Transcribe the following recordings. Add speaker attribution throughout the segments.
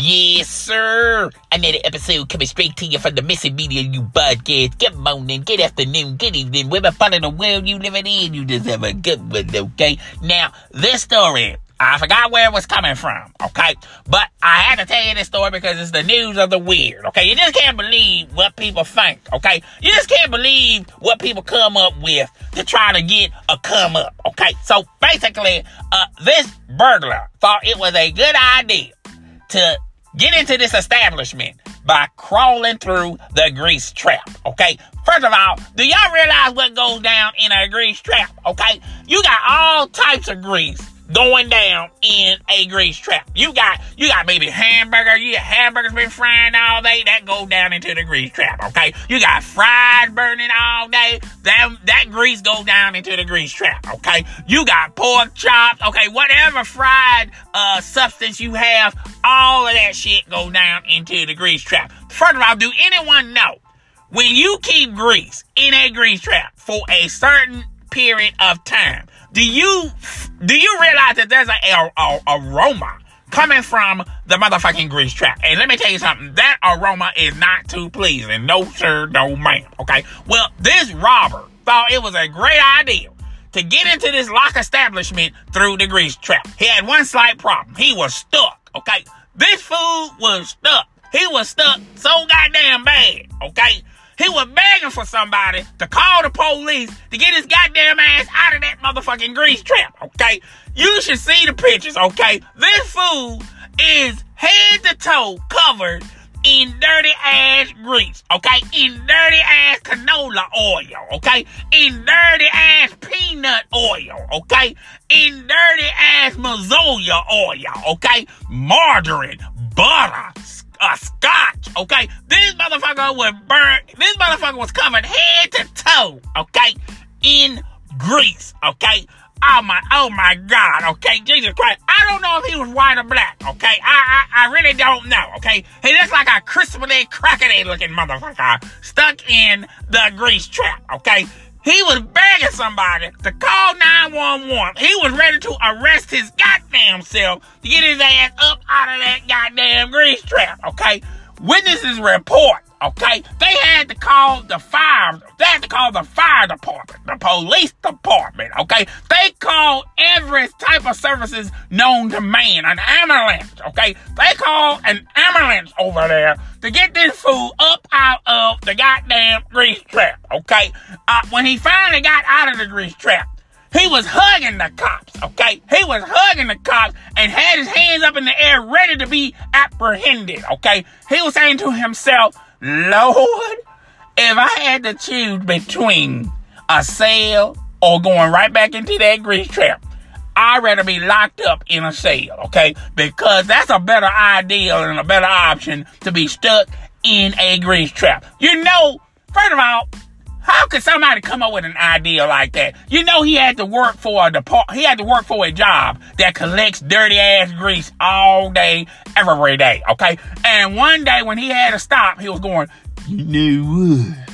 Speaker 1: Yes, sir. Another episode coming straight to you from the Missing Media You podcast. Good morning, good afternoon, good evening. Whatever part of the world you living in, you have a good one, okay? Now, this story, I forgot where it was coming from, okay? But I had to tell you this story because it's the news of the weird, okay? You just can't believe what people think, okay? You just can't believe what people come up with to try to get a come up, okay? So basically, uh, this burglar thought it was a good idea to get into this establishment by crawling through the grease trap, okay? First of all, do y'all realize what goes down in a grease trap, okay? You got all types of grease going down in a grease trap. You got you got maybe hamburger, you got hamburgers been frying all day, that go down into the grease trap, okay? You got fries burning all day, that that grease goes down into the grease trap, okay? You got pork chops, okay, whatever fried uh substance you have, all of that shit go down into the grease trap. First of all, do anyone know when you keep grease in a grease trap for a certain period of time, do you do you realize that there's a, a, a aroma coming from the motherfucking grease trap? And let me tell you something, that aroma is not too pleasing. No sir, no ma'am. Okay. Well, this robber thought it was a great idea to get into this lock establishment through the grease trap. He had one slight problem. He was stuck. Okay. This fool was stuck. He was stuck so goddamn bad. Okay. For somebody to call the police to get his goddamn ass out of that motherfucking grease trap, okay? You should see the pictures, okay? This fool is head to toe covered in dirty ass grease, okay? In dirty ass canola oil, okay? In dirty ass peanut oil, okay? In dirty ass Mazola oil, okay? Margarine, butter, a scotch, okay? This motherfucker was burnt. This motherfucker was covered head to toe, okay? In grease, okay? Oh my, oh my God, okay? Jesus Christ. I don't know if he was white or black, okay? I, I, I really don't know, okay? He looks like a crispy, crackety looking motherfucker stuck in the grease trap, okay? He was begging somebody to call 911. He was ready to arrest his goddamn self to get his ass up out of that goddamn grease trap, okay? Witnesses report, okay? They had to call the fire, they had to call the fire department, the police department, okay? They called every type of services known to man, an ambulance, okay? They called an ambulance over there to get this fool up out of the goddamn grease trap, okay? Uh, when he finally got out of the grease trap, he was hugging the cops, okay? He was hugging the cops and had his hands up in the air ready to be apprehended, okay? He was saying to himself, Lord, if I had to choose between a cell or going right back into that grease trap, I'd rather be locked up in a cell, okay? Because that's a better idea and a better option to be stuck in a grease trap. You know, first of all, how could somebody come up with an idea like that? You know he had to work for a depart he had to work for a job that collects dirty ass grease all day, every day, okay? And one day when he had to stop, he was going, You know what?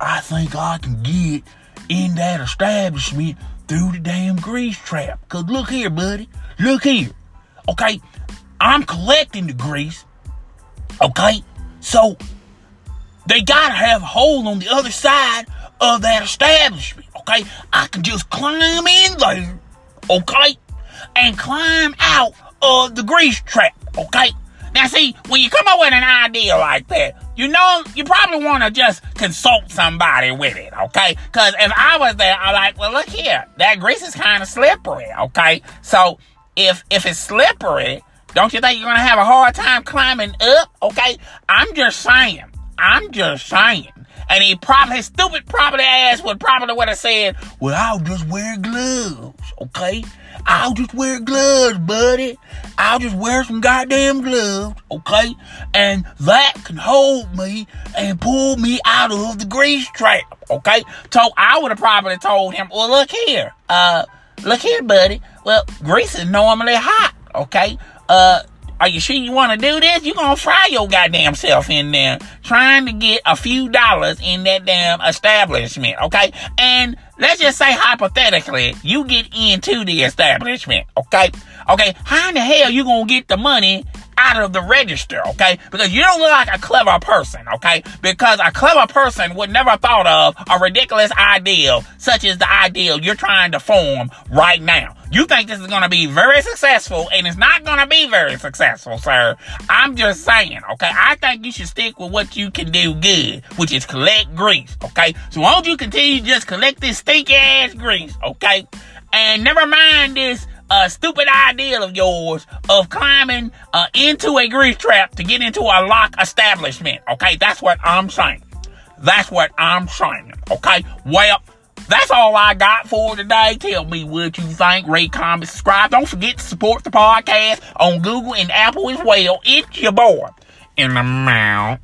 Speaker 1: I think I can get in that establishment through the damn grease trap. Cause look here, buddy. Look here. Okay? I'm collecting the grease. Okay? So they gotta have a hole on the other side of that establishment, okay? I can just climb in there, okay? And climb out of the grease trap, okay? Now, see, when you come up with an idea like that, you know, you probably want to just consult somebody with it, okay? Because if I was there, I'm like, well, look here, that grease is kind of slippery, okay? So if if it's slippery, don't you think you're gonna have a hard time climbing up? Okay, I'm just saying. I'm just saying. And he probably, his stupid property ass would probably would have said, well, I'll just wear gloves, okay? I'll just wear gloves, buddy. I'll just wear some goddamn gloves, okay? And that can hold me and pull me out of the grease trap, okay? So I would have probably told him, well, look here, uh, look here, buddy. Well, grease is normally hot, okay? Uh, are you sure you want to do this? You're going to fry your goddamn self in there trying to get a few dollars in that damn establishment, okay? And let's just say hypothetically, you get into the establishment, okay? Okay, how in the hell you to get the money out of the register, okay? Because you don't look like a clever person, okay? Because a clever person would never thought of a ridiculous ideal such as the ideal you're trying to form right now. You think this is going to be very successful, and it's not going to be very successful, sir. I'm just saying, okay? I think you should stick with what you can do good, which is collect grease, okay? So why don't you continue to just collect this stinky ass grease, okay? And never mind this uh, stupid ideal of yours of climbing uh, into a grease trap to get into a lock establishment, okay? That's what I'm saying. That's what I'm saying, okay? Well, that's all I got for today. Tell me what you think. Rate, comment, subscribe. Don't forget to support the podcast on Google and Apple as well. It's your boy in the mouth.